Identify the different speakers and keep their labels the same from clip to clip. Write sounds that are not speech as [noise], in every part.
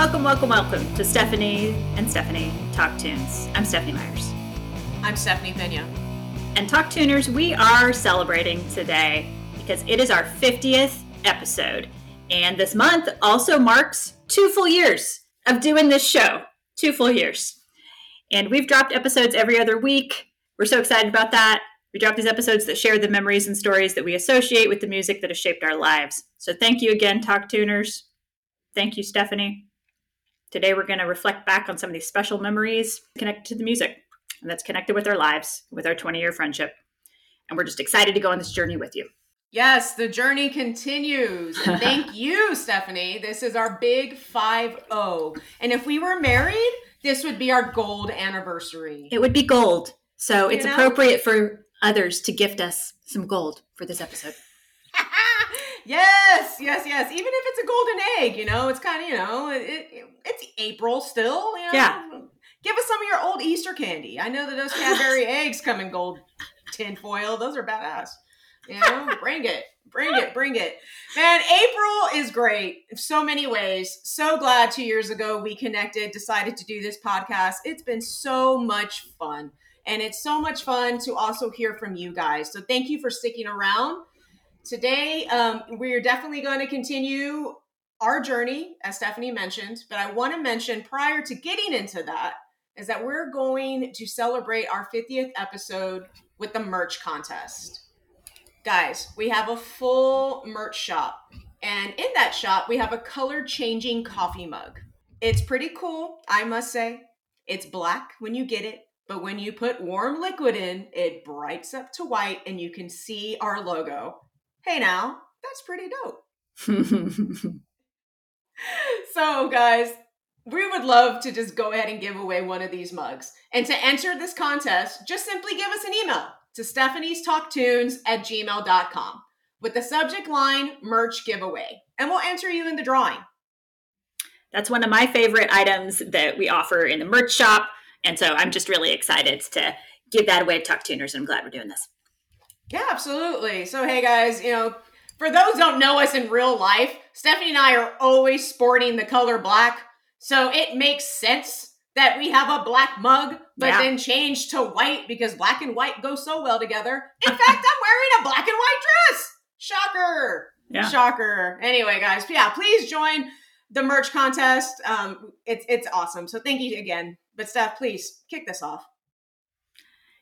Speaker 1: Welcome, welcome, welcome to Stephanie and Stephanie Talk Tunes. I'm Stephanie Myers.
Speaker 2: I'm Stephanie Pena.
Speaker 1: And Talk Tuners, we are celebrating today because it is our 50th episode. And this month also marks two full years of doing this show. Two full years. And we've dropped episodes every other week. We're so excited about that. We drop these episodes that share the memories and stories that we associate with the music that has shaped our lives. So thank you again, Talk Tuners. Thank you, Stephanie. Today, we're going to reflect back on some of these special memories connected to the music and that's connected with our lives, with our 20 year friendship. And we're just excited to go on this journey with you.
Speaker 2: Yes, the journey continues. And [laughs] thank you, Stephanie. This is our big 5 0. And if we were married, this would be our gold anniversary.
Speaker 1: It would be gold. So
Speaker 2: You
Speaker 1: it's
Speaker 2: know?
Speaker 1: appropriate for others to gift us some gold for this episode.
Speaker 2: Yes, yes, yes. Even if it's a golden egg, you know, it's kind of, you know, it, it, it's April still. You know?
Speaker 1: Yeah.
Speaker 2: Give us some of your old Easter candy. I know that those Cadbury [laughs] eggs come in gold tin foil. Those are badass. You know, bring it, bring it, bring it. Man, April is great in so many ways. So glad two years ago we connected, decided to do this podcast. It's been so much fun. And it's so much fun to also hear from you guys. So thank you for sticking around. Today, um, we're definitely going to continue our journey, as Stephanie mentioned. But I want to mention prior to getting into that, is that we're going to celebrate our 50th episode with the merch contest. Guys, we have a full merch shop. And in that shop, we have a color changing coffee mug. It's pretty cool, I must say. It's black when you get it, but when you put warm liquid in, it brights up to white and you can see our logo. Hey now, that's pretty dope. [laughs] So, guys, we would love to just go ahead and give away one of these mugs. And to enter this contest, just simply give us an email to Stephanie's Talk Tunes at gmail.com with the subject line merch giveaway. And we'll enter you in the drawing.
Speaker 1: That's one of my favorite items that we offer in the merch shop. And so I'm just really excited to give that away to Talk Tuners. And I'm glad we're doing this.
Speaker 2: Yeah, absolutely. So, hey guys, you know, for those who don't know us in real life, Stephanie and I are always sporting the color black. So it makes sense that we have a black mug, but
Speaker 1: Yeah.
Speaker 2: then change to white because black and white go so well together. In [laughs] fact, I'm wearing a black and white dress. Shocker.
Speaker 1: Yeah.
Speaker 2: Shocker. Anyway, guys, yeah, please join the merch contest. Um, it's it's awesome. So thank you again. But Steph, please kick this off.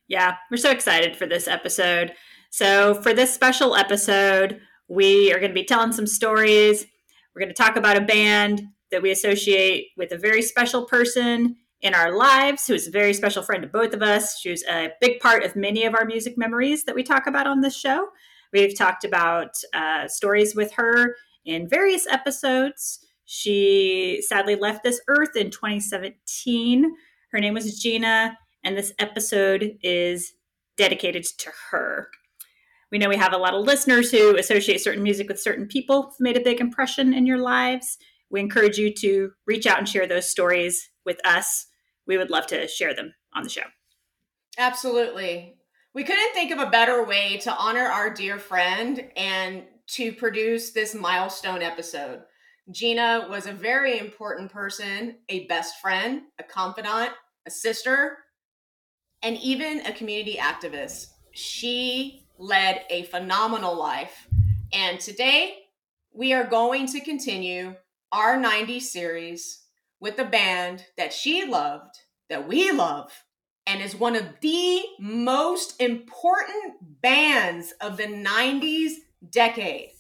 Speaker 1: Yeah, we're so excited for this episode. So, for this special episode, we are going to be telling some stories. We're going to talk about a band that we associate with a very special person in our lives who is a very special friend to both of us. She was a big part of many of our music memories that we talk about on this show. We've talked about uh, stories with her in various episodes. She sadly left this earth in 2017. Her name was Gina, and this episode is dedicated to her. We know we have a lot of listeners who associate certain music with certain people who've made a big impression in your lives. We encourage you to reach out and share those stories with us. We would love to share them on the show.
Speaker 2: Absolutely. We couldn't think of a better way to honor our dear friend and to produce this milestone episode. Gina was a very important person, a best friend, a confidant, a sister, and even a community activist. She led a phenomenal life. And today we are going to continue our 90s series with a band that she loved, that we love, and is one of the most important bands of the 90s decade.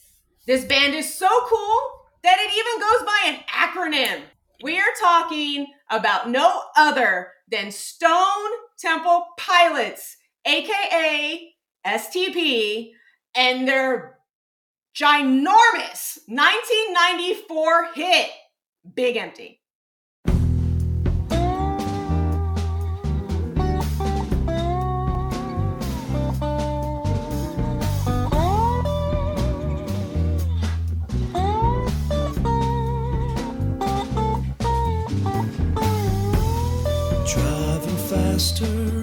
Speaker 2: This band is so cool that it even goes by an acronym. We are talking about no other than Stone Temple Pilots, aka STP, and their ginormous 1994 hit, Big Empty.
Speaker 3: Faster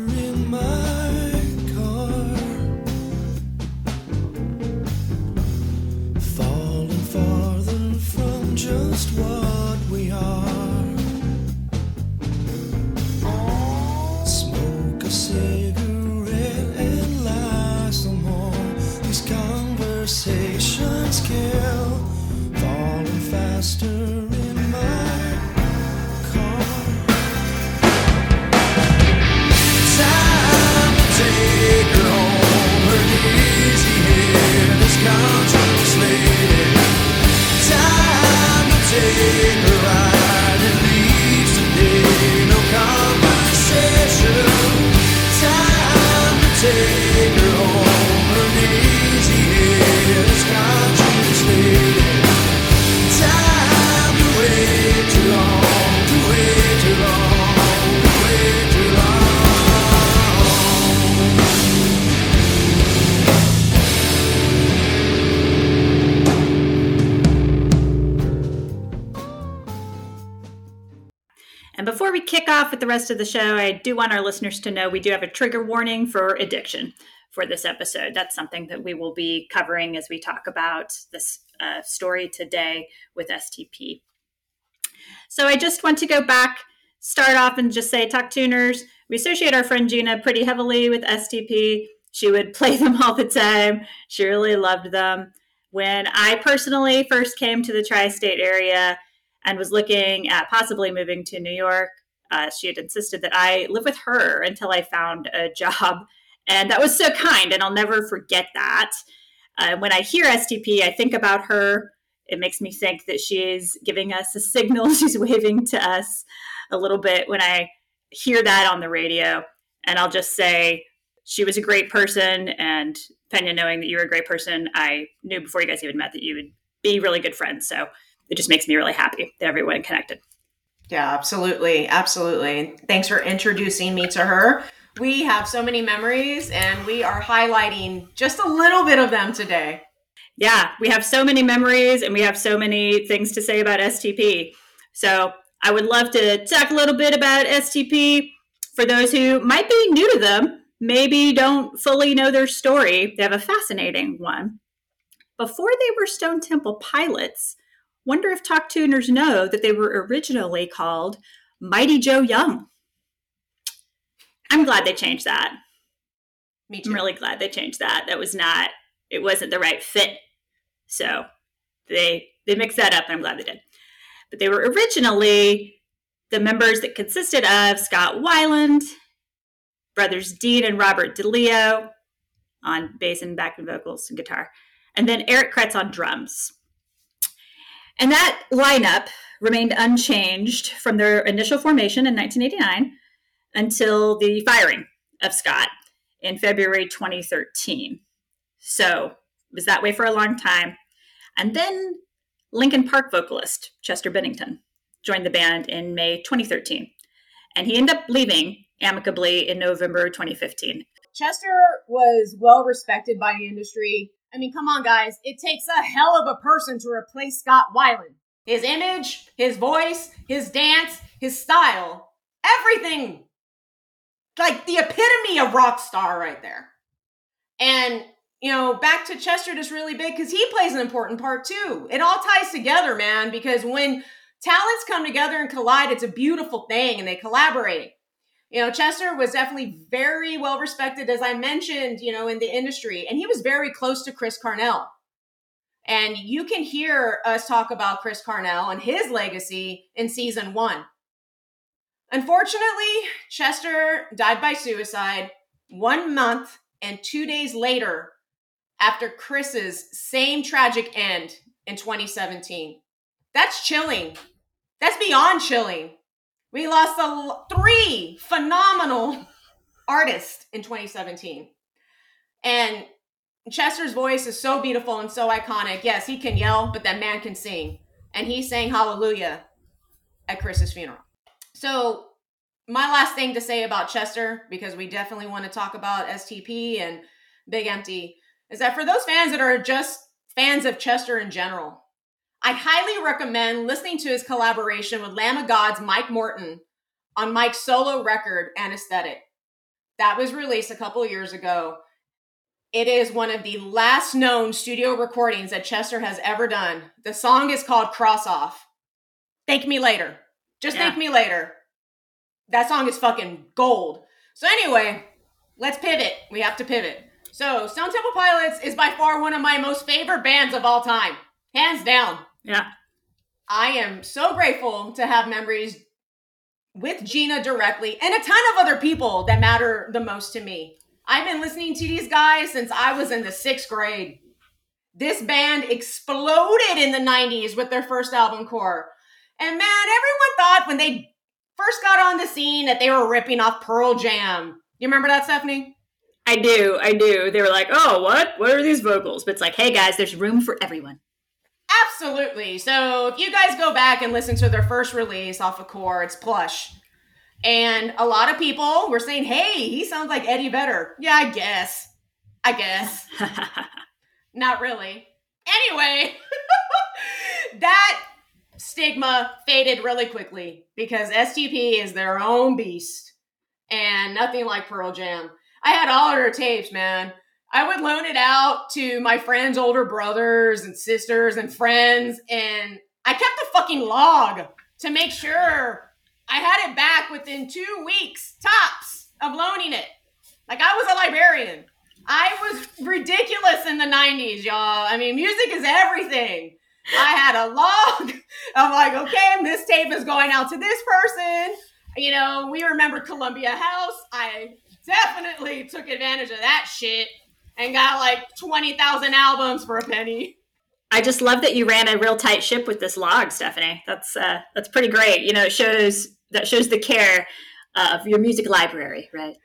Speaker 3: conversations kill. Falling faster
Speaker 1: off with the rest of the show, I do want our listeners to know we do have a trigger warning for addiction for this episode. That's something that we will be covering as we talk about this uh, story today with STP. So I just want to go back, start off and just say, Talk Tuners, we associate our friend Gina pretty heavily with STP. She would play [laughs] them all the time. She really loved them. When I personally first came to the tri state area, and was looking at possibly moving to New York. Uh, she had insisted that I live with her until I found a job. And that was so kind, and I'll never forget that. Uh, when I hear STP, I think about her. It makes me think that she's giving us a signal. [laughs] She's waving to us a little bit when I hear that on the radio. And I'll just say, she was a great person. And Pena, knowing that you were a great person, I knew before you guys even met that you would be really good friends. So it just makes me really happy that everyone connected.
Speaker 2: Yeah, absolutely. Absolutely. Thanks for introducing me to her. We have so many memories and we are highlighting just a little bit of them today.
Speaker 1: Yeah, we have so many memories and we have so many things to say about STP. So I would love to talk a little bit about STP for those who might be new to them, maybe don't fully know their story. They have a fascinating one. Before they were Stone Temple pilots, Wonder if talk tuners know that they were originally called Mighty Joe Young. I'm glad they changed that.
Speaker 2: Me too.
Speaker 1: I'm really glad they changed that. That was not, it wasn't the right fit. So they they mixed that up, and I'm glad they did. But they were originally the members that consisted of Scott Weiland, brothers Dean and Robert DeLeo on bass and backing vocals and guitar, and then Eric Kretz on drums. And that lineup remained unchanged from their initial formation in 1989 until the firing of Scott in February 2013. So it was that way for a long time. And then Linkin Park vocalist Chester Bennington joined the band in May 2013. And he ended up leaving amicably in November 2015.
Speaker 2: Chester was well respected by the industry. I mean, come on, guys. It takes a hell of a person to replace Scott Weiland. His image, his voice, his dance, his style, everything. Like the epitome of rock star right there. And, you know, back to Chester just really big because he plays an important part too. It all ties together, man, because when talents come together and collide, it's a beautiful thing and they collaborate you know, Chester was definitely very well respected, as I mentioned, you know, in the industry, and he was very close to Chris Cornell. And you can hear us talk about Chris Cornell and his legacy in season one. Unfortunately, Chester died by suicide one month and two days later after Chris's same tragic end in 2017. That's chilling. That's beyond chilling. We lost a, three phenomenal artists in 2017. And Chester's voice is so beautiful and so iconic. Yes, he can yell, but that man can sing. And he sang Hallelujah at Chris's funeral. So, my last thing to say about Chester, because we definitely want to talk about STP and Big Empty, is that for those fans that are just fans of Chester in general, I highly recommend listening to his collaboration with Lamb of God's Mike Morton on Mike's solo record, Anesthetic. That was released a couple of years ago. It is one of the last known studio recordings that Chester has ever done. The song is called Cross Off. Thank me later. Just
Speaker 1: Yeah.
Speaker 2: thank me later. That song is fucking gold. So, anyway, let's pivot. We have to pivot. So, Stone Temple Pilots is by far one of my most favorite bands of all time. Hands down.
Speaker 1: Yeah.
Speaker 2: I am so grateful to have memories with Gina directly and a ton of other people that matter the most to me. I've been listening to these guys since I was in the sixth grade. This band exploded in the 90s with their first album, Core. And man, everyone thought when they first got on the scene that they were ripping off Pearl Jam. You remember that, Stephanie?
Speaker 1: I do. I do. They were like, oh, what? What are these vocals? But it's like, hey, guys, there's room for everyone.
Speaker 2: Absolutely. So if you guys go back and listen to their first release off of Core, it's Plush. And a lot of people were saying, hey, he sounds like Eddie Vedder. Yeah, I guess. I guess. [laughs] Not really. Anyway, [laughs] that stigma faded really quickly because STP is their own beast and nothing like Pearl Jam. I had all of their tapes, man. I would loan it out to my friends' older brothers and sisters and friends, and I kept a fucking log to make sure I had it back within two weeks tops of loaning it. Like I was a librarian. I was ridiculous in the 90s, y'all. I mean, music is everything. I had a log [laughs] of like, okay, this tape is going out to this person. You know, we remember Columbia House. I definitely took advantage of that shit and got like 20,000 albums for a penny.
Speaker 1: I just love that you ran a real tight ship with this log, Stephanie. That's uh, that's pretty great. You know, it shows that shows the care uh, of your music library, right?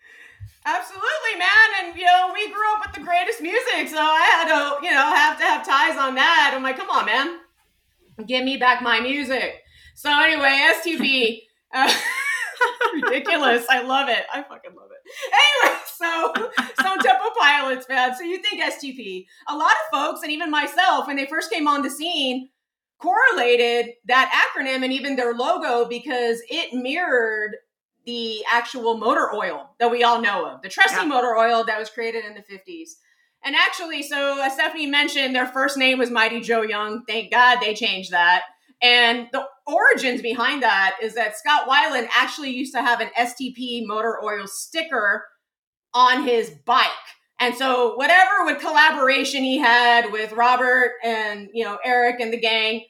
Speaker 2: Absolutely, man. And you know, we grew up with the greatest music, so I had to, you know, have to have ties on that. I'm like, come on, man, give me back my music. So anyway, STP, uh, [laughs] ridiculous. I love it. I fucking love it. Anyway, so Temple Pilots, man. So you think STP? A lot of folks, and even myself, when they first came on the scene, correlated that acronym and even their logo because it mirrored the actual motor oil that we all know of, the trusty
Speaker 1: Yeah.
Speaker 2: motor oil that was created in the 50s. And actually, so as Stephanie mentioned, their first name was Mighty Joe Young. Thank God they changed that. And the origins behind that is that Scott Weiland actually used to have an STP motor oil sticker on his bike. And so whatever with collaboration he had with Robert and, you know, Eric and the gang,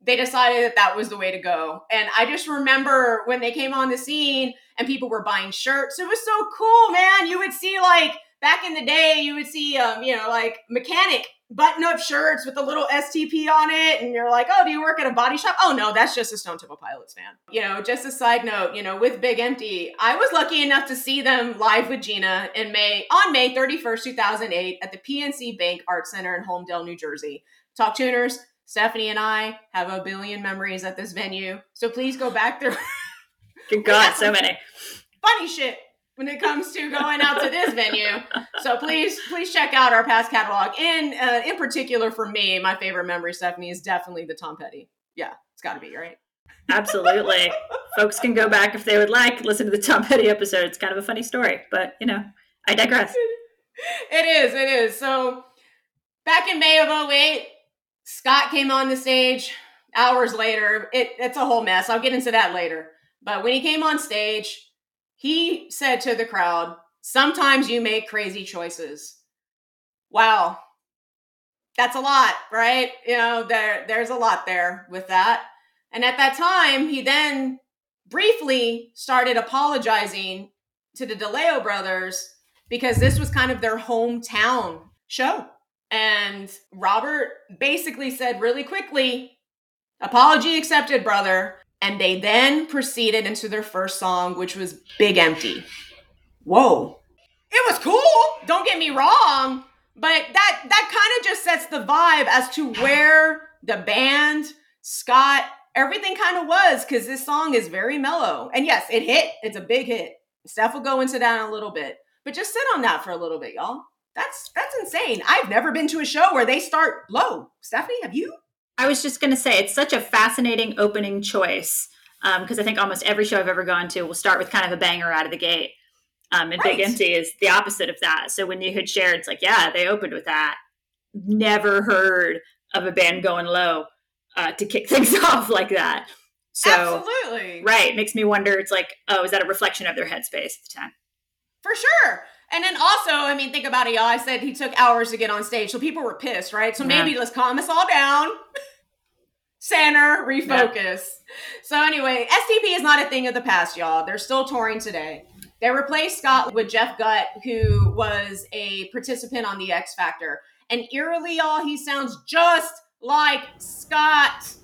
Speaker 2: they decided that that was the way to go. And I just remember when they came on the scene and people were buying shirts. It was so cool, man. You would see like back in the day, you would see um, you know, like mechanic button-up shirts with a little STP on it, and you're like, oh, do you work at a body shop? Oh no, that's just a Stone Temple Pilots fan. You know, just a side note, you know, with Big Empty, I was lucky enough to see them live with Gina in May on May 31st, 2008, at the PNC Bank Art Center in Holmdel, New Jersey. Talk tuners, Stephanie and I have a billion memories at this venue, so please go back there.
Speaker 1: Good God, so many. [laughs]
Speaker 2: funny shit when it comes to going out to this venue. So please, please check out our past catalog. And uh, in particular, for me, my favorite memory, Stephanie, is definitely the Tom Petty. Yeah, it's got to be right.
Speaker 1: Absolutely. [laughs] Folks can go back if they would like, listen to the Tom Petty episode. It's kind of a funny story, but you know, I digress. [laughs]
Speaker 2: It is, it is. So back in May of 08, Scott came on the stage. Hours later, it, it's a whole mess. I'll get into that later. But when he came on stage, he said to the crowd, Sometimes you make crazy choices. Wow. That's a lot, right? You know, there there's a lot there with that. And at that time, he then briefly started apologizing to the DeLeo brothers because this was kind of their hometown show. And Robert basically said really quickly, apology accepted, brother. And they then proceeded into their first song, which was Big Empty. Whoa. It was cool. Don't get me wrong. But that that kind of just sets the vibe as to where the band, Scott, everything kind of was because this song is very mellow. And yes, it hit. It's a big hit. Steph will go into that in a little bit. But just sit on that for a little bit, y'all. That's that's insane. I've never been to a show where they start low. Stephanie, have you?
Speaker 1: I was just going to say it's such a fascinating opening choice because I think almost every show I've ever gone to will start with kind of a banger out of the gate. Um, and Big Empty is the opposite of that. So when you had shared, it's like, yeah, they opened with that. Never heard of a band going low uh, to kick [laughs] things off like that. So
Speaker 2: Absolutely.
Speaker 1: right, makes me wonder. It's like, oh, is that a reflection of their headspace at the time?
Speaker 2: For sure. And then also, I mean, think about it, y'all. I said he took hours to get on stage, so people were pissed, right? So maybe let's calm us all down. [laughs] Center, refocus. So anyway, STP is not a thing of the past, y'all. They're still touring today. They replaced Scott with Jeff Gutt, who was a participant on the X Factor. And eerily, y'all, he sounds just like Scott.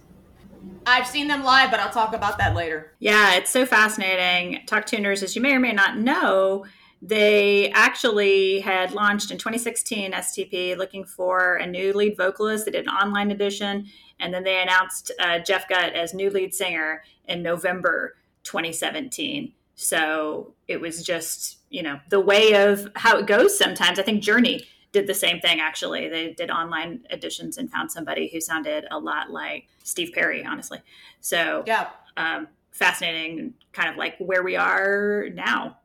Speaker 2: I've seen them live, but I'll talk about that later.
Speaker 1: Yeah, it's so fascinating. Talk Tuners, as you may or may not know, they actually had launched in 2016 STP looking for a new lead vocalist. They did an online edition, and then they announced uh, Jeff Gutt as new lead singer in November 2017. So it was just, you know, the way of how it goes sometimes. I think Journey did the same thing actually. They did online editions and found somebody who sounded a lot like Steve Perry, honestly. So
Speaker 2: Yeah.
Speaker 1: um, fascinating, kind of like where we are now.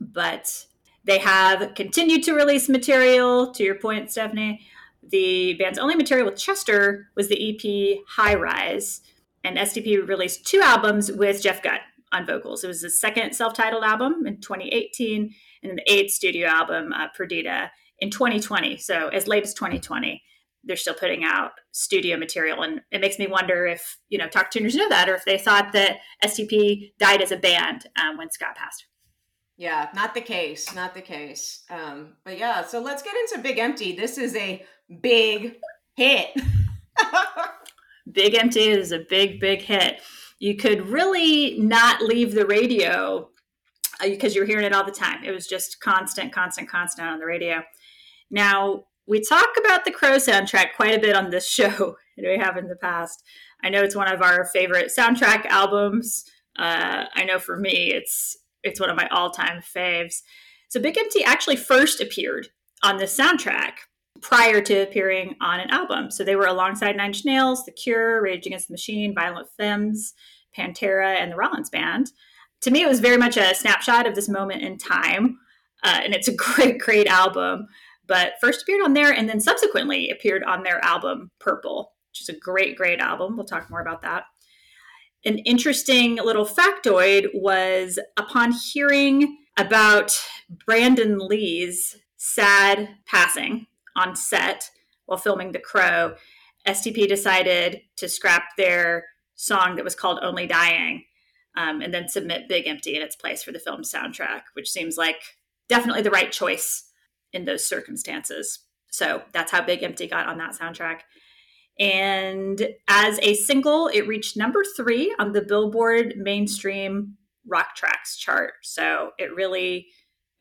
Speaker 1: But they have continued to release material. To your point, Stephanie, the band's only material with Chester was the EP High Rise, and STP released two albums with Jeff Gutt on vocals. It was the second self-titled album in 2018, and then the eighth studio album, uh, Perdida, in 2020. So as late as 2020 they're still putting out studio material and it makes me wonder if you know talk tuners know that or if they thought that stp died as a band um, when scott passed
Speaker 2: Yeah, not the case. Not the case. Um, but yeah, so let's get into Big Empty. This is a big hit. [laughs]
Speaker 1: big empty is a big big hit you could really not leave the radio uh, because you're hearing it all the time it was just constant constant constant on the radio now we talk about the crow soundtrack quite a bit on this [laughs] show we have in the past i know it's one of our favorite soundtrack albums uh, i know for me it's it's one of my all-time faves so big empty actually first appeared on this soundtrack prior to appearing on an album. So they were alongside Nine Inch Nails, The Cure, Rage Against the Machine, Violent Femmes, Pantera, and the Rollins Band. To me, it was very much a snapshot of this moment in time, uh, and it's a [laughs] great, great album. But first appeared on there, and then subsequently appeared on their album Purple, which is a great, great album. We'll talk more about that. An interesting little factoid was upon hearing about Brandon Lee's sad passing on set while filming The Crow, STP decided to scrap their song that was called Only Dying um, and then submit Big Empty in its place for the film soundtrack, which seems like definitely the right choice in those circumstances. So that's how Big Empty got on that soundtrack. And as a single, it reached number three on the Billboard mainstream rock tracks chart. So it really,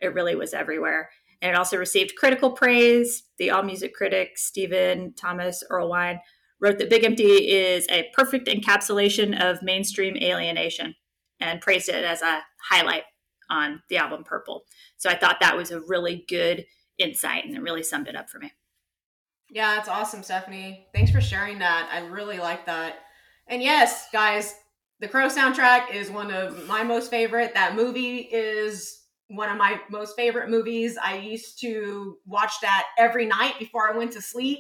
Speaker 1: it really was everywhere. And it also received critical praise. The All Music critic Stephen Thomas Erlewine wrote that Big Empty is a perfect encapsulation of mainstream alienation and praised it as a highlight on the album Purple. So I thought that was a really good insight and it really summed it up for me.
Speaker 2: Yeah, that's awesome, Stephanie. Thanks for sharing that. I really like that. And yes, guys, the Crow soundtrack is one of my most favorite. That movie is one of my most favorite movies. I used to watch that every night before I went to sleep.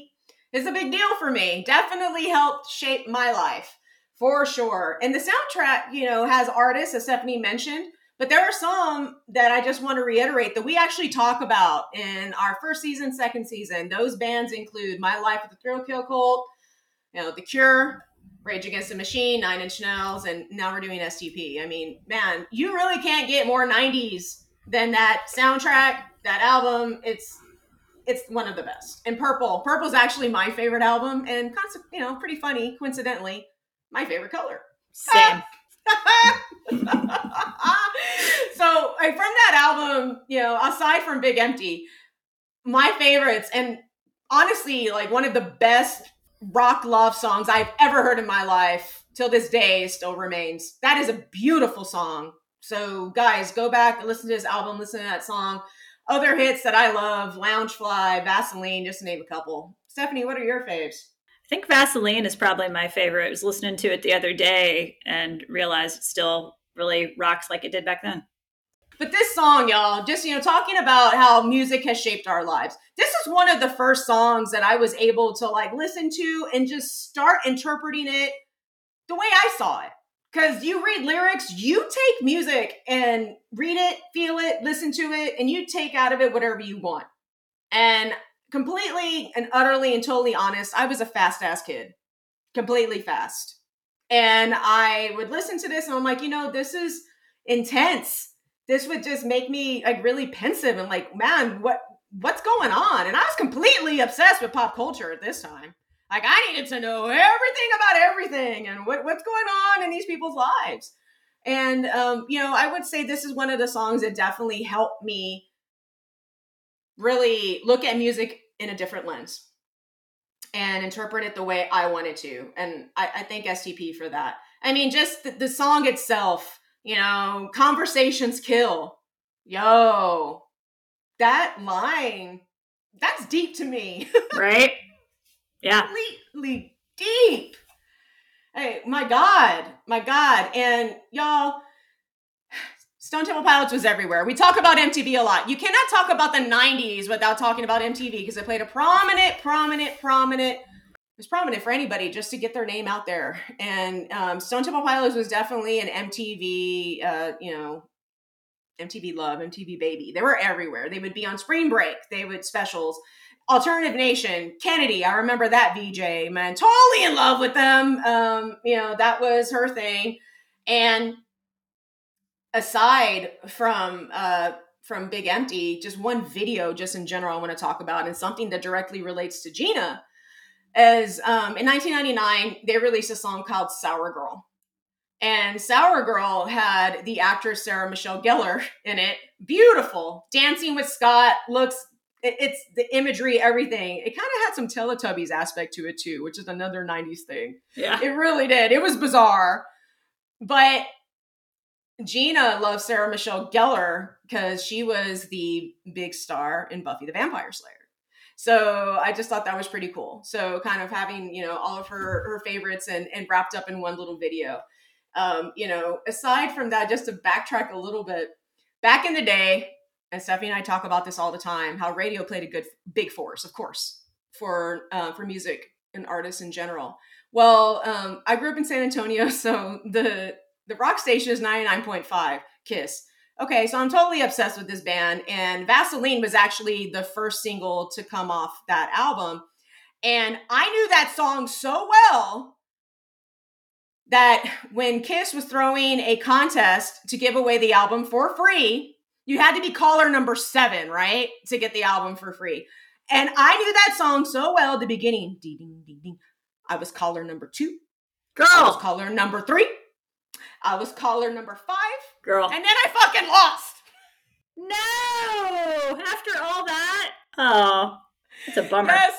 Speaker 2: It's a big deal for me. Definitely helped shape my life for sure. And the soundtrack, you know, has artists, as Stephanie mentioned, but there are some that I just want to reiterate that we actually talk about in our first season, second season. Those bands include My Life with the Thrill Kill Cult, you know, The Cure, Rage Against the Machine, Nine Inch Nails, and now we're doing STP. I mean, man, you really can't get more 90s than that soundtrack, that album. It's it's one of the best. And Purple, Purple's actually my favorite album, and you know, pretty funny, coincidentally, my favorite color.
Speaker 1: Same. Ah. [laughs]
Speaker 2: so like, from that album, you know, aside from Big Empty, my favorites, and honestly like one of the best rock love songs I've ever heard in my life. Till this day, still remains. That is a beautiful song. So, guys, go back and listen to this album, listen to that song. Other hits that I love Loungefly, Vaseline, just to name a couple. Stephanie, what are your faves?
Speaker 1: I think Vaseline is probably my favorite. I was listening to it the other day and realized it still really rocks like it did back then.
Speaker 2: But this song, y'all, just you know, talking about how music has shaped our lives. This is one of the first songs that I was able to like listen to and just start interpreting it the way I saw it. Because you read lyrics, you take music and read it, feel it, listen to it, and you take out of it whatever you want. And completely and utterly and totally honest, I was a fast ass kid, completely fast. And I would listen to this and I'm like, you know, this is intense this would just make me like really pensive and like, man, what what's going on? And I was completely obsessed with pop culture at this time. Like I needed to know everything about everything and what, what's going on in these people's lives. And um, you know, I would say this is one of the songs that definitely helped me really look at music in a different lens and interpret it the way I wanted to. And I, I thank STP for that. I mean, just the, the song itself you know, conversations kill. Yo, that line, that's deep to me. [laughs]
Speaker 1: right? Yeah.
Speaker 2: Completely deep. Hey, my God, my God. And y'all, Stone Temple Pilots was everywhere. We talk about MTV a lot. You cannot talk about the 90s without talking about MTV because it played a prominent, prominent, prominent It was prominent for anybody just to get their name out there. And um, Stone Temple Pilots was definitely an MTV, uh, you know, MTV Love, MTV Baby. They were everywhere. They would be on Spring Break. They would specials. Alternative Nation, Kennedy. I remember that VJ man, totally in love with them. Um, you know, that was her thing. And aside from uh, from Big Empty, just one video, just in general, I want to talk about, and something that directly relates to Gina as um, in 1999 they released a song called sour girl. And sour girl had the actress sarah michelle gellar in it. Beautiful. Dancing with scott looks it's the imagery everything. It kind of had some teletubbies aspect to it too which is another 90s thing.
Speaker 1: Yeah.
Speaker 2: It really did. It was bizarre. But gina loves sarah michelle gellar because she was the big star in buffy the vampire slayer so I just thought that was pretty cool. So kind of having, you know, all of her her favorites and and wrapped up in one little video. Um, you know, aside from that, just to backtrack a little bit, back in the day, and Stephanie and I talk about this all the time, how radio played a good big force, of course, for uh, for music and artists in general. Well, um, I grew up in San Antonio, [laughs] so the the rock station is 99.5 Kiss okay, so I'm totally obsessed with this band. And Vaseline was actually the first single to come off that album. And I knew that song so well that when Kiss was throwing a contest to give away the album for free, you had to be caller number seven, right? To get the album for free. And I knew that song so well at the beginning. Ding, ding, ding, ding. I was caller number two.
Speaker 1: Girl.
Speaker 2: I was caller number three. I was caller number five.
Speaker 1: Girl.
Speaker 2: And then I fucking lost.
Speaker 1: No! After all that? Oh, it's a bummer.
Speaker 2: Yes.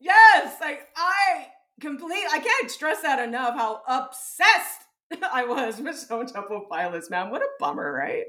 Speaker 2: Yes. Like I complete I can't stress that enough how obsessed [laughs] I was with Stone Temple Pilots, man. What a bummer, right?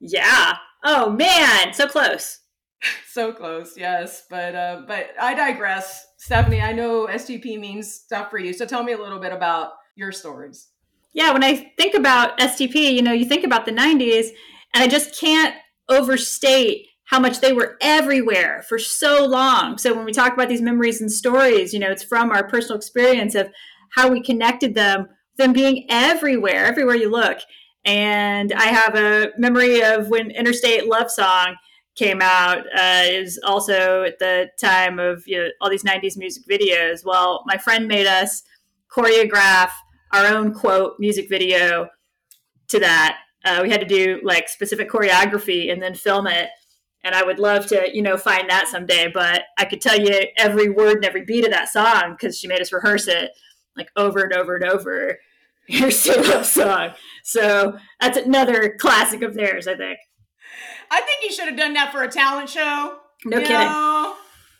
Speaker 1: Yeah. Oh man, so close. [laughs]
Speaker 2: so close, yes. But uh but I digress. Stephanie, I know STP means stuff for you. So tell me a little bit about your stories
Speaker 1: yeah, when I think about STP, you know, you think about the 90s, and I just can't overstate how much they were everywhere for so long. So when we talk about these memories and stories, you know, it's from our personal experience of how we connected them, them being everywhere, everywhere you look. And I have a memory of when Interstate Love Song came out. Uh, is also at the time of you know, all these '90s music videos. Well, my friend made us choreograph our own quote music video to that. Uh, we had to do like specific choreography and then film it. And I would love to, you know, find that someday. But I could tell you every word and every beat of that song because she made us rehearse it like over and over and over. [laughs] A love song. So that's another classic of theirs, I think.
Speaker 2: I think you should have done that for a talent show.
Speaker 1: No
Speaker 2: you
Speaker 1: kidding.
Speaker 2: Know?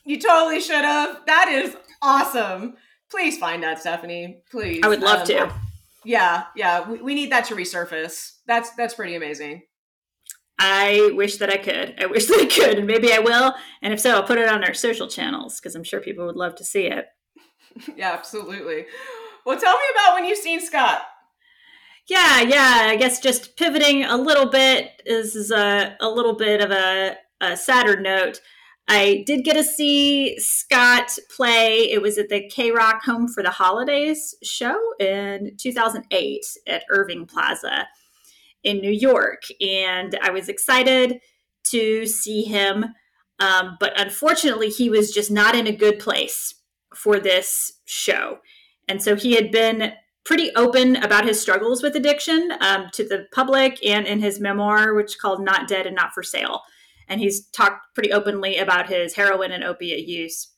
Speaker 2: You totally should have. That is awesome. Please find that, Stephanie. Please.
Speaker 1: I would love
Speaker 2: Um,
Speaker 1: to.
Speaker 2: Yeah, yeah. We, we need that to resurface. That's that's pretty amazing.
Speaker 1: I wish that I could. I [laughs] wish that I could, and maybe I will. And if so, I'll put it on our social channels because I'm sure people would love to see it. [laughs]
Speaker 2: Yeah, absolutely. Well, tell me about when you've seen Scott.
Speaker 1: Yeah, yeah. I guess just pivoting a little bit this is a, a little bit of a, a sadder note. I did get to see Scott play. It was at the K Rock Home for the Holidays show in 2008 at Irving Plaza in New York. And I was excited to see him. Um, but unfortunately, he was just not in a good place for this show. And so he had been pretty open about his struggles with addiction um, to the public and in his memoir, which called Not Dead and Not for Sale. And he's talked pretty openly about his heroin and opiate use.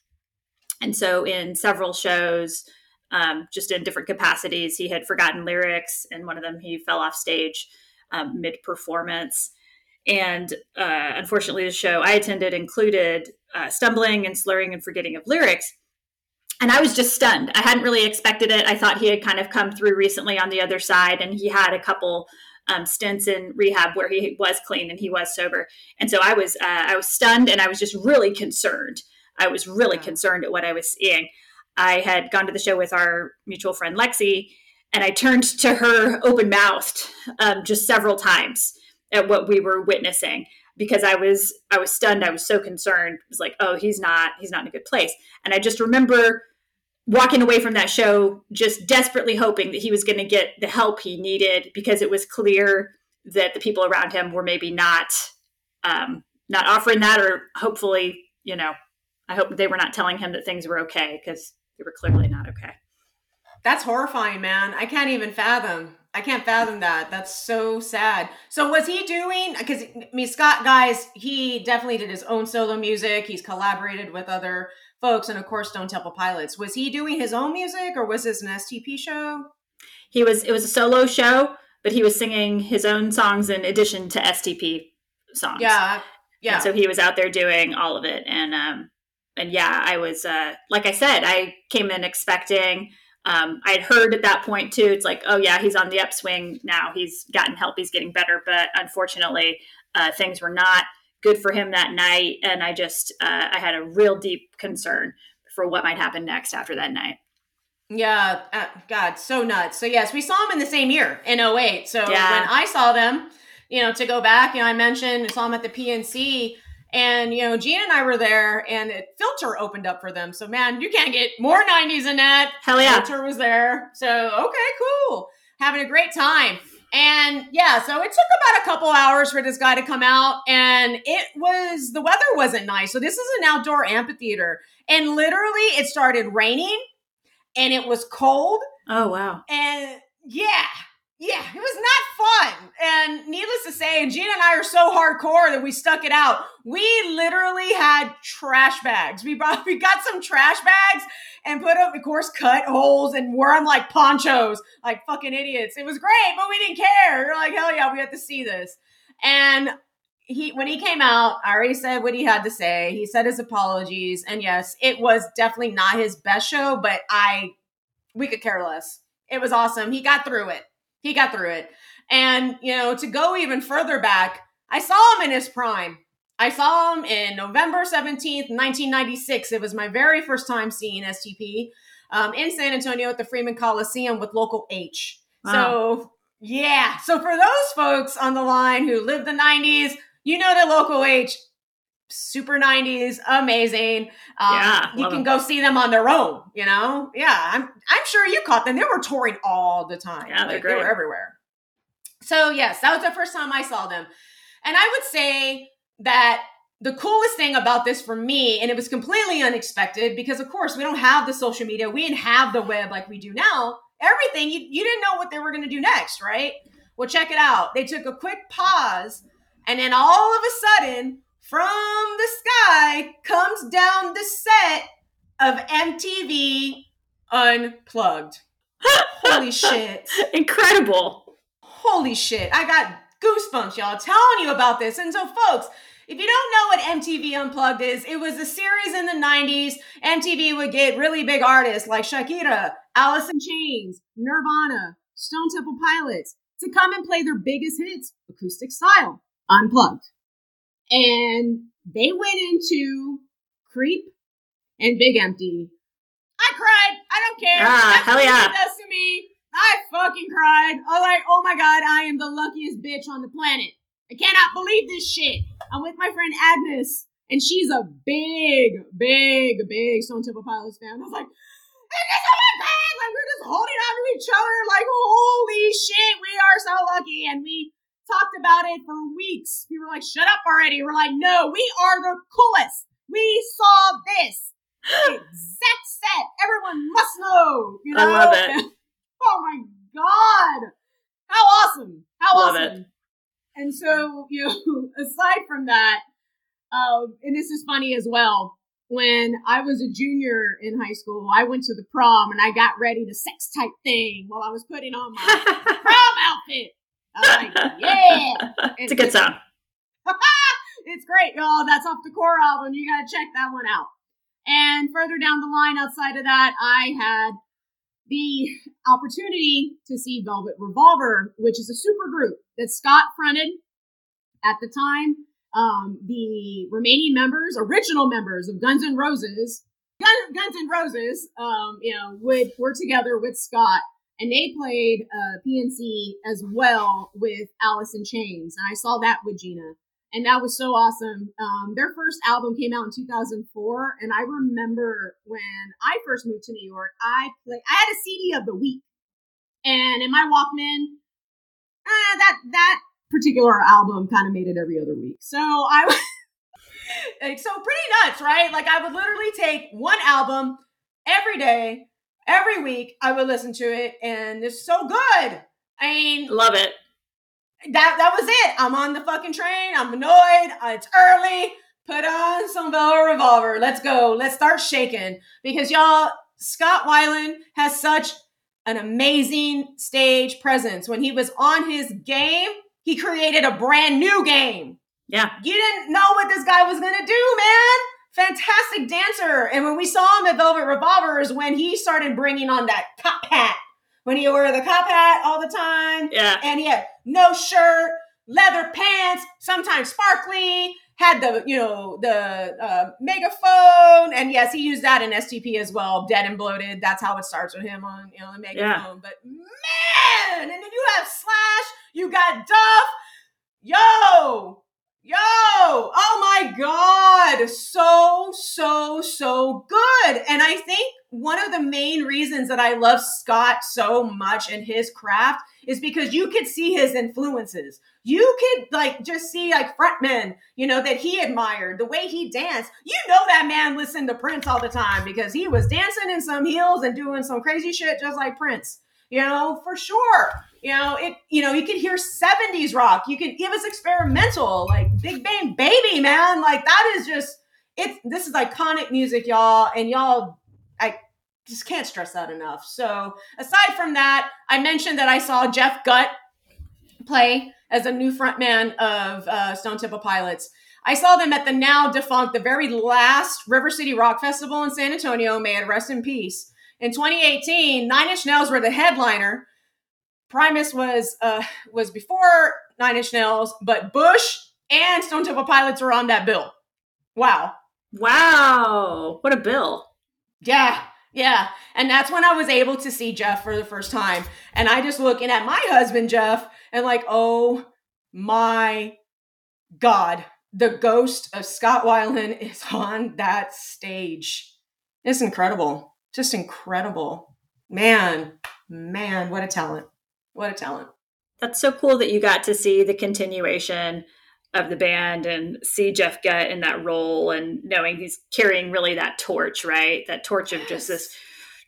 Speaker 1: And so, in several shows, um, just in different capacities, he had forgotten lyrics. And one of them, he fell off stage um, mid performance. And uh, unfortunately, the show I attended included uh, stumbling and slurring and forgetting of lyrics and I was just stunned. I hadn't really expected it. I thought he had kind of come through recently on the other side, and he had a couple um, stints in rehab where he was clean and he was sober. And so I was uh, I was stunned, and I was just really concerned. I was really concerned at what I was seeing. I had gone to the show with our mutual friend Lexi, and I turned to her open mouthed um, just several times at what we were witnessing because I was I was stunned. I was so concerned. It was like, oh, he's not he's not in a good place. And I just remember walking away from that show just desperately hoping that he was going to get the help he needed because it was clear that the people around him were maybe not um, not offering that or hopefully you know i hope they were not telling him that things were okay because they were clearly not okay
Speaker 2: That's horrifying, man. I can't even fathom. I can't fathom that. That's so sad. So was he doing because I mean Scott guys, he definitely did his own solo music. He's collaborated with other folks and of course Stone Temple Pilots. Was he doing his own music or was this an STP show?
Speaker 1: he was it was a solo show but he was singing his own songs in addition to stp songs
Speaker 2: Yeah. Yeah.
Speaker 1: And so he was out there doing all of it. And um and yeah, I was uh like I said, I came in expecting um I'd heard at that point too, it's like, oh yeah, he's on the upswing now. He's gotten help, he's getting better. But unfortunately, uh things were not good for him that night. And I just uh I had a real deep concern for what might happen next after that night.
Speaker 2: Yeah, uh, God, so nuts. So yes, we saw them in the same year in 08. So
Speaker 1: Yeah.
Speaker 2: when I saw them, you know, to go back, you know, I mentioned I saw them at the PNC, and you know, Gina and I were there, and it, Filter opened up for them. So man, you can't get more 90s than that.
Speaker 1: Hell yeah.
Speaker 2: Filter was there. So okay, cool, having a great time. And yeah, so it took about a couple hours for this guy to come out, and it was the weather wasn't nice. So this is an outdoor amphitheater, and literally it started raining, and it was cold,
Speaker 1: Oh wow.
Speaker 2: and yeah, yeah, it was not fun. And needless to say, and Gina and I are so hardcore that we stuck it out. We literally had trash bags. We brought, [laughs] we got some trash bags and put them, of course, cut holes and wore them like ponchos, like fucking idiots. It was great, but we didn't care. We're like, hell yeah, we have to see this. And he, when he came out, I already said what he had to say. He said his apologies, and yes, it was definitely not his best show, but I, we could care less. It was awesome. He got through it. He got through it. And, you know, to go even further back, I saw him in his prime. I saw him in November 17th, 1996. It was my very first time seeing STP um, in San Antonio at the Freeman Coliseum with Local H. So, yeah. So, for those folks on the line who lived the 90s, you know that Local H, super 90s, amazing. Um,
Speaker 1: Yeah,
Speaker 2: you can
Speaker 1: them.
Speaker 2: go see them on their own, you know? Yeah, I'm, I'm sure you caught them. They were touring all the time.
Speaker 1: Yeah,
Speaker 2: Like, They were everywhere. So, yes, that was the first time I saw them. And I would say that the coolest thing about this for me, and it was completely unexpected because, of course, we don't have the social media, we didn't have the web like we do now. Everything, you, you didn't know what they were going to do next, right? Well, check it out. They took a quick pause, and then all of a sudden, from the sky comes down the set of MTV Unplugged. Holy [laughs] shit.
Speaker 1: Incredible.
Speaker 2: Holy shit. I got goosebumps, y'all, telling you about this. And so, folks, If you don't know what MTV Unplugged is, it was a series in the 90s. MTV would get really big artists like Shakira, Alice in Chains, Nirvana, Stone Temple Pilots to come and play their biggest hits, acoustic style, unplugged. And they went into Creep and Big Empty. I cried. I don't care.
Speaker 1: Ah, hell yeah.
Speaker 2: does to me. I fucking cried. I like, oh my god, I am the luckiest bitch on the planet. I cannot believe this shit. I'm with my friend Agnes, and she's a big, big, big Stone Temple Pilots fan. I was like, Agnes, oh my god! Like we're just holding on to each other, like holy shit, we are so lucky. And we talked about it for weeks. We were like, shut up already. We're like, no, we are the coolest. We saw this. [gasps] Exact set. Everyone must know. You know?
Speaker 1: I love it. [laughs]
Speaker 2: oh my god. How awesome. How
Speaker 1: Love
Speaker 2: awesome.
Speaker 1: it.
Speaker 2: And so, you know, [laughs] aside from that, um, and this is funny as well. When I was a junior in high school, I went to the prom and I got ready to sex type thing while I was putting on my [laughs] prom outfit. Like, yeah. [laughs]
Speaker 1: it's a good song.
Speaker 2: it's great, y'all. That's off the core album. You gotta check that one out. And further down the line, outside of that, I had the [laughs] opportunity to see Velvet Revolver, which is a super group that Scott fronted at the time. Um, the remaining members, original members of Guns N' Roses, Gun, Guns N' Roses, um, you know, would were together with Scott, and they played uh, PNC as well with Alice in Chains, and I saw that with Gina, and that was so awesome. Um, their first album came out in 2004, and I remember when I first moved to New York, I play I had a CD of the week, and in my Walkman, uh, that that particular album kind of made it every other week. So I was [laughs] like, so pretty nuts, right? Like I would literally take one album every day, every week. I would listen to it, and it's so good. I mean,
Speaker 1: Love it.
Speaker 2: that that was it. I'm on the fucking train. I'm annoyed. Uh, It's early. Put on some Velvet Revolver. Let's go. Let's start shaking because y'all. Scott Weiland has such an amazing stage presence. When he was on his game, he created a brand new game.
Speaker 1: Yeah.
Speaker 2: You didn't know what this guy was gonna do, man. Fantastic dancer. And when we saw him at Velvet Revolvers, when he started bringing on that cop hat, when he wore the cop hat all the time,
Speaker 1: Yeah.
Speaker 2: and he had no shirt, leather pants, sometimes sparkly, had the, you know, the uh, megaphone. And yes, he used that in STP as well, dead and bloated. That's how it starts with him on, you know, the megaphone. But man, and then you have Slash, you got Duff. Yo, yo, oh my God. So, so, so good. And I think one of the main reasons that I love Scott so much and his craft is because you could see his influences. You could like just see like frontmen, you know, that he admired, the way he danced. You know that man listened to Prince all the time because he was dancing in some heels and doing some crazy shit just like Prince. You know, for sure. You know, it you know, you could hear 70s rock. You could it was experimental, like Big Bang Baby, man. Like that is just it's this is iconic music, y'all, and y'all I just can't stress that enough. So aside from that, I mentioned that I saw Jeff Gutt play as a new frontman of uh, Stone Temple Pilots. I saw them at the now defunct, the very last River City Rock Festival in San Antonio. May it rest in peace. In 2018, Nine Inch Nails were the headliner. Primus was uh, was before Nine Inch Nails, but Bush and Stone Temple Pilots were on that bill. Wow.
Speaker 1: Wow. What a bill.
Speaker 2: Yeah, yeah. And that's when I was able to see Jeff for the first time. And I just looking at my husband, Jeff, and like, oh my God, the ghost of Scott Weiland is [laughs] on that stage. It's incredible. Just incredible. Man, man, what a talent. What a talent.
Speaker 1: That's so cool that you got to see the continuation of the band and see Jeff Gutt in that role and knowing he's carrying really that torch, right? That torch of just this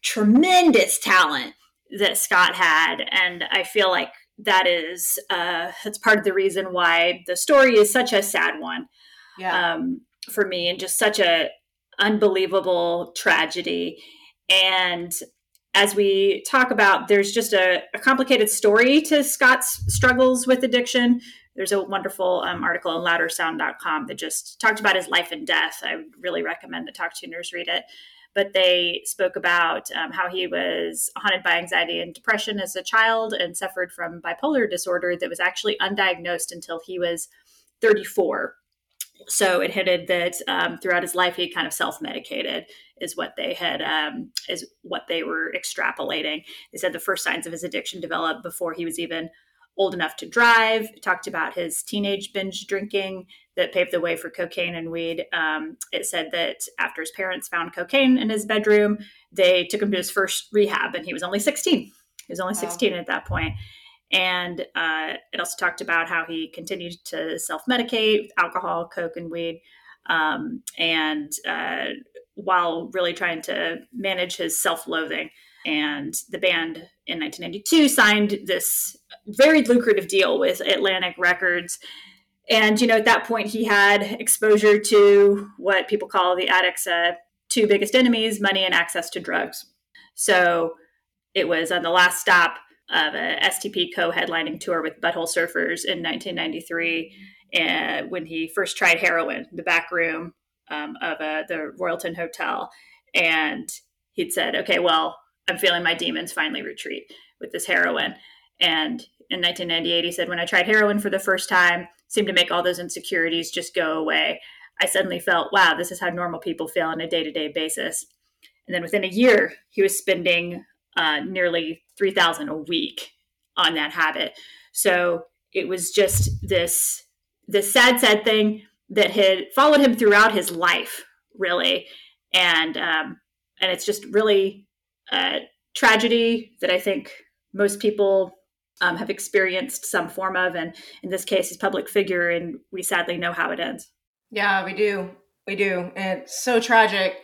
Speaker 1: tremendous talent that Scott had. And I feel like that is uh that's part of the reason why the story is such a sad one
Speaker 2: Yeah.
Speaker 1: um for me and just such a unbelievable tragedy. And as we talk about, there's just a, a complicated story to Scott's struggles with addiction. there's a wonderful um, article on loudersound.com that just talked about his life and death. I would really recommend that talk tuners read it. But they spoke about um, how he was haunted by anxiety and depression as a child and suffered from bipolar disorder that was actually undiagnosed until he was 34. So it hinted that um, throughout his life he kind of self-medicated is what they had um, is what they were extrapolating. They said the first signs of his addiction developed before he was even old enough to drive. Talked about his teenage binge drinking that paved the way for cocaine and weed. Um, it said that after his parents found cocaine in his bedroom, they took him to his first rehab, and he was only 16. He was only 16 at that point. And uh, it also talked about how he continued to self medicate with alcohol, coke, and weed. Um, and uh, while really trying to manage his self loathing. And the band in 1992 signed this very lucrative deal with Atlantic Records. And, you know, at that point, he had exposure to what people call the addict's uh, two biggest enemies money and access to drugs. So it was on the last stop of a STP co headlining tour with Butthole Surfers in 1993 and when he first tried heroin, in the back room um, of uh, the Royalton Hotel. And he'd said, okay, well, I'm feeling my demons finally retreat with this heroin. And in 1998, he said, when I tried heroin for the first time, seemed to make all those insecurities just go away. I suddenly felt, wow, this is how normal people feel on a day to day basis. And then within a year, he was spending uh, nearly 3000 a week on that habit. So it was just this, this sad, sad thing that had followed him throughout his life, really. And, um, and it's just really a tragedy that I think most people um, have experienced some form of, and in this case, his public figure, and we sadly know how it ends.
Speaker 2: Yeah, we do. We do. And it's so tragic.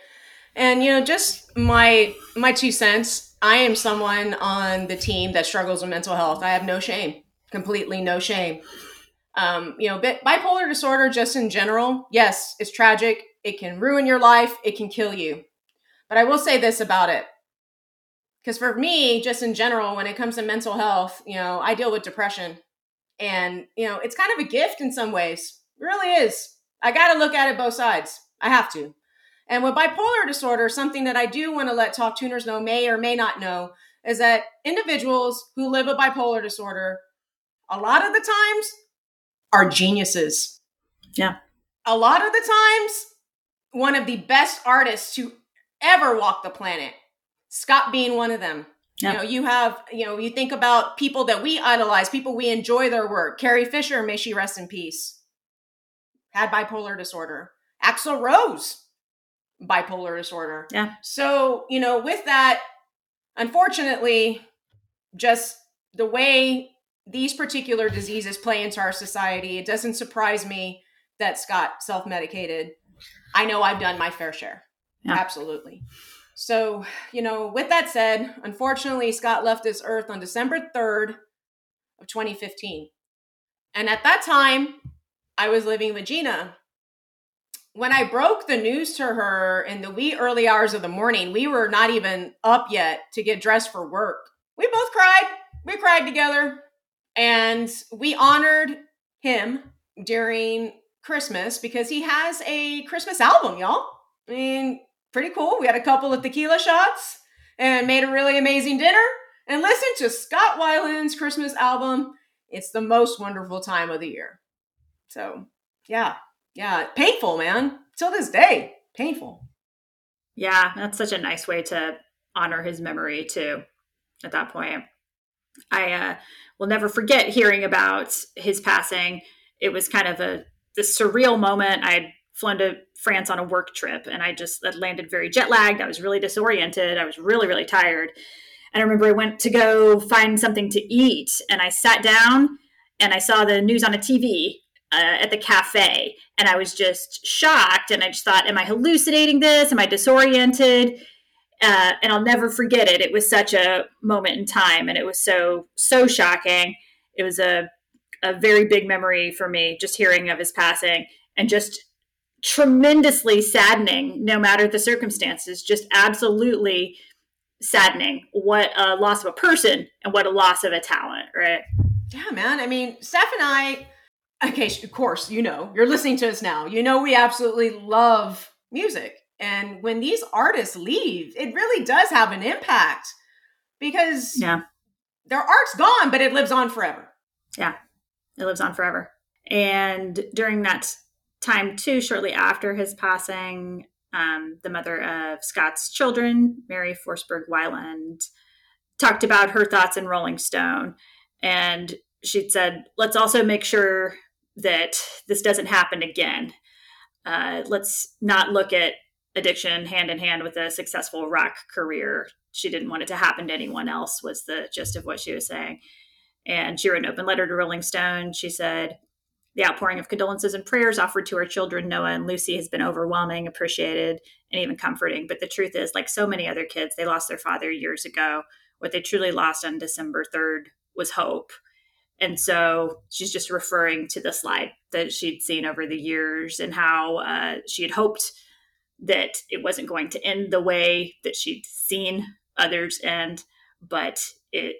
Speaker 2: And you know, just my my two cents. I am someone on the team that struggles with mental health. I have no shame. Completely no shame. Um, you know, bipolar disorder just in general, yes, it's tragic. It can ruin your life, it can kill you. But I will say this about it. Because for me, just in general, when it comes to mental health, you know, I deal with depression. And, you know, it's kind of a gift in some ways. It really is. I got to look at it both sides. I have to. And with bipolar disorder, something that I do want to let talk tuners know, may or may not know, is that individuals who live with bipolar disorder, a lot of the times, are geniuses.
Speaker 1: Yeah.
Speaker 2: A lot of the times, one of the best artists to ever walk the planet. Scott being one of them. Yeah. You know, you have, you know, you think about people that we idolize, people we enjoy their work. Carrie Fisher, may she rest in peace, had bipolar disorder. Axl Rose, bipolar disorder.
Speaker 1: Yeah.
Speaker 2: So, you know, with that, unfortunately, just the way these particular diseases play into our society, it doesn't surprise me that Scott self medicated. I know I've done my fair share. Yeah. Absolutely. So, you know, with that said, unfortunately, Scott left this earth on December 3rd of 2015. And at that time, I was living with Gina. When I broke the news to her in the wee early hours of the morning, we were not even up yet to get dressed for work. We both cried. We cried together. And we honored him during Christmas because he has a Christmas album, y'all. I mean, pretty cool. We had a couple of tequila shots and made a really amazing dinner and listened to Scott Weiland's Christmas album. It's the most wonderful time of the year. So, yeah, yeah, painful, man. Till this day, painful.
Speaker 1: Yeah, that's such a nice way to honor his memory too. At that point, I uh, will never forget hearing about his passing. It was kind of a this surreal moment. I had flown to France on a work trip and I just had landed very jet lagged. I was really disoriented. I was really, really tired. And I remember I went to go find something to eat and I sat down and I saw the news on a TV uh, at the cafe and I was just shocked. And I just thought, am I hallucinating this? Am I disoriented? Uh, and I'll never forget it. It was such a moment in time and it was so, so shocking. It was a, a very big memory for me just hearing of his passing and just tremendously saddening no matter the circumstances just absolutely saddening what a loss of a person and what a loss of a talent right
Speaker 2: yeah man i mean steph and i okay, of course, you know, you're listening to us now. You know, we absolutely love music. And when these artists leave, it really does have an impact because
Speaker 1: Yeah.
Speaker 2: their art's gone, but it lives on forever.
Speaker 1: Yeah. It lives on forever. And during that time, too, shortly after his passing, um, the mother of Scott's children, Mary Forsberg Weiland, talked about her thoughts in Rolling Stone. And she'd said, let's also make sure that this doesn't happen again. Uh, let's not look at addiction hand in hand with a successful rock career. She didn't want it to happen to anyone else, was the gist of what she was saying. And she wrote an open letter to Rolling Stone. She said, The outpouring of condolences and prayers offered to our children, Noah and Lucy, has been overwhelming, appreciated, and even comforting. But the truth is, like so many other kids, they lost their father years ago. What they truly lost on December 3rd was hope. And so she's just referring to the slide that she'd seen over the years and how uh, she had hoped that it wasn't going to end the way that she'd seen others end, but it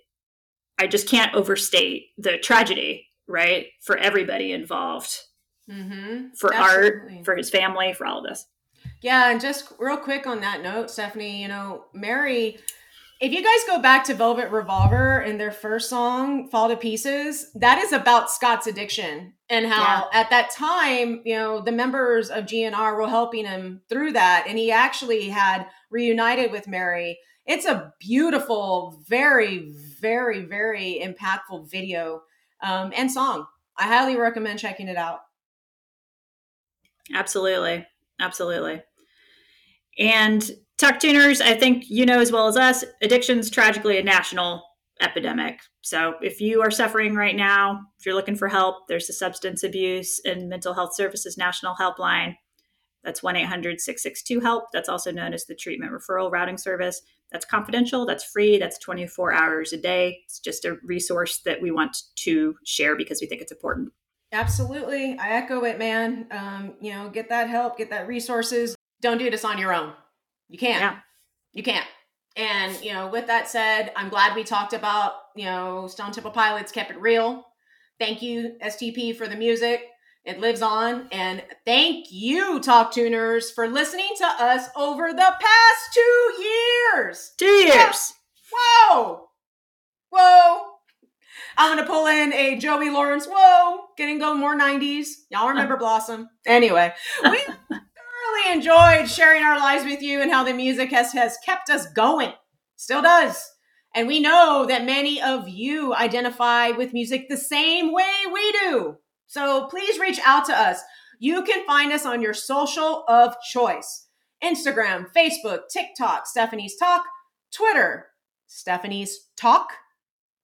Speaker 1: I just can't overstate the tragedy, right? For everybody involved,
Speaker 2: Mm-hmm.
Speaker 1: for
Speaker 2: Absolutely.
Speaker 1: Art, for his family, for all of this.
Speaker 2: Yeah, and just real quick on that note, Stephanie, you know, Mary, if you guys go back to Velvet Revolver and their first song, Fall to Pieces, that is about Scott's addiction and how at that time, you know, the members of GNR were helping him through that. And he actually had reunited with Mary. It's a beautiful, very, very, very impactful video um, and song. I highly recommend checking it out.
Speaker 1: Absolutely. Absolutely. And talk tuners, I think you know as well as us, addiction's tragically a national epidemic. So if you are suffering right now, if you're looking for help, there's the Substance Abuse and Mental Health Services National Helpline. That's 1 800 662 HELP. That's also known as the Treatment Referral Routing Service. That's confidential, that's free, that's 24 hours a day. It's just a resource that we want to share because we think it's important.
Speaker 2: Absolutely. I echo it, man. Um, you know, get that help, get that resources. Don't do this on your own. You can't.
Speaker 1: Yeah.
Speaker 2: You can't. And, you know, with that said, I'm glad we talked about, you know, Stone Temple Pilots kept it real. Thank you, STP, for the music. It lives on. And thank you, Talk Tuners, for listening to us over the past two years.
Speaker 1: Two years.
Speaker 2: Whoa! Whoa! I'm gonna pull in a Joey Lawrence. Whoa! Getting go more 90s. Y'all remember [laughs] Blossom? Anyway, we thoroughly enjoyed sharing our lives with you and how the music has has kept us going. Still does. And we know that many of you identify with music the same way we do. So please reach out to us. You can find us on your social of choice Instagram, Facebook, TikTok, Stephanie's Talk, Twitter, Stephanie's Talk,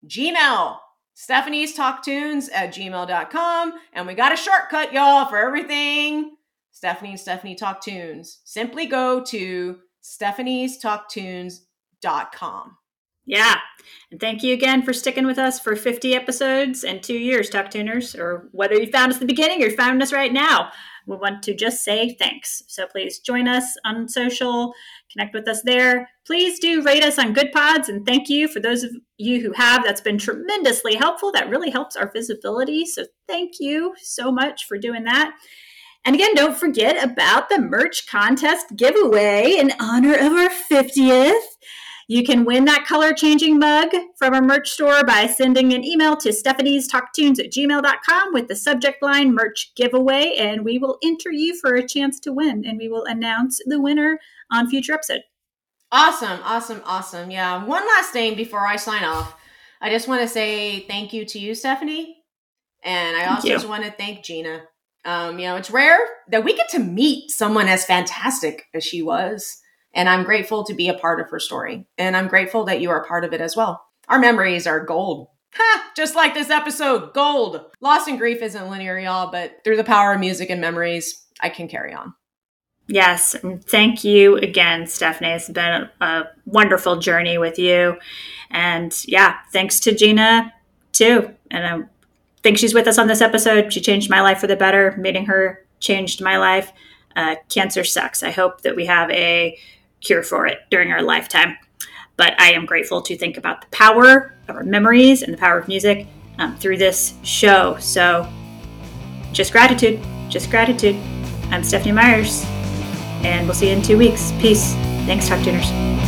Speaker 2: Gmail, Stephanie's Talk Tunes at gmail.com. And we got a shortcut, y'all, for everything. Stephanie and Stephanie Talk Tunes. Simply go to Stephanie's Talk Tunes.com.
Speaker 1: Yeah. And thank you again for sticking with us for 50 episodes and two years, Talk Tuners, or whether you found us at the beginning or found us right now. We want to just say thanks. So please join us on social, connect with us there. Please do rate us on Goodpods, and thank you for those of you who have. That's been tremendously helpful. That really helps our visibility. So thank you so much for doing that. And again, don't forget about the merch contest giveaway in honor of our 50th. You can win that color changing mug from our merch store by sending an email to Stephanie's Talktunes at gmail.com with the subject line merch giveaway, and we will enter you for a chance to win, and we will announce the winner on future episode.
Speaker 2: Awesome, awesome, awesome. Yeah. One last thing before I sign off. I just want to say thank you to you, Stephanie. And I
Speaker 1: Thank
Speaker 2: also
Speaker 1: you.
Speaker 2: just want to thank Gina. Um, you know, it's rare that we get to meet someone as fantastic as she was. And I'm grateful to be a part of her story. And I'm grateful that you are a part of it as well. Our memories are gold. Ha! Just like this episode, gold. Loss and grief isn't linear, y'all, but through the power of music and memories, I can carry on.
Speaker 1: Yes, thank you again, Stephanie. It's been a, wonderful journey with you. And yeah, thanks to Gina too. And I think she's with us on this episode. She changed my life for the better. Meeting her changed my life. Uh, cancer sucks. I hope that we have a cure for it during our lifetime. But I am grateful to think about the power of our memories and the power of music um, through this show. So just gratitude, just gratitude. I'm Stephanie Myers, and we'll see you in two weeks. Peace. Thanks, Talk Tuners.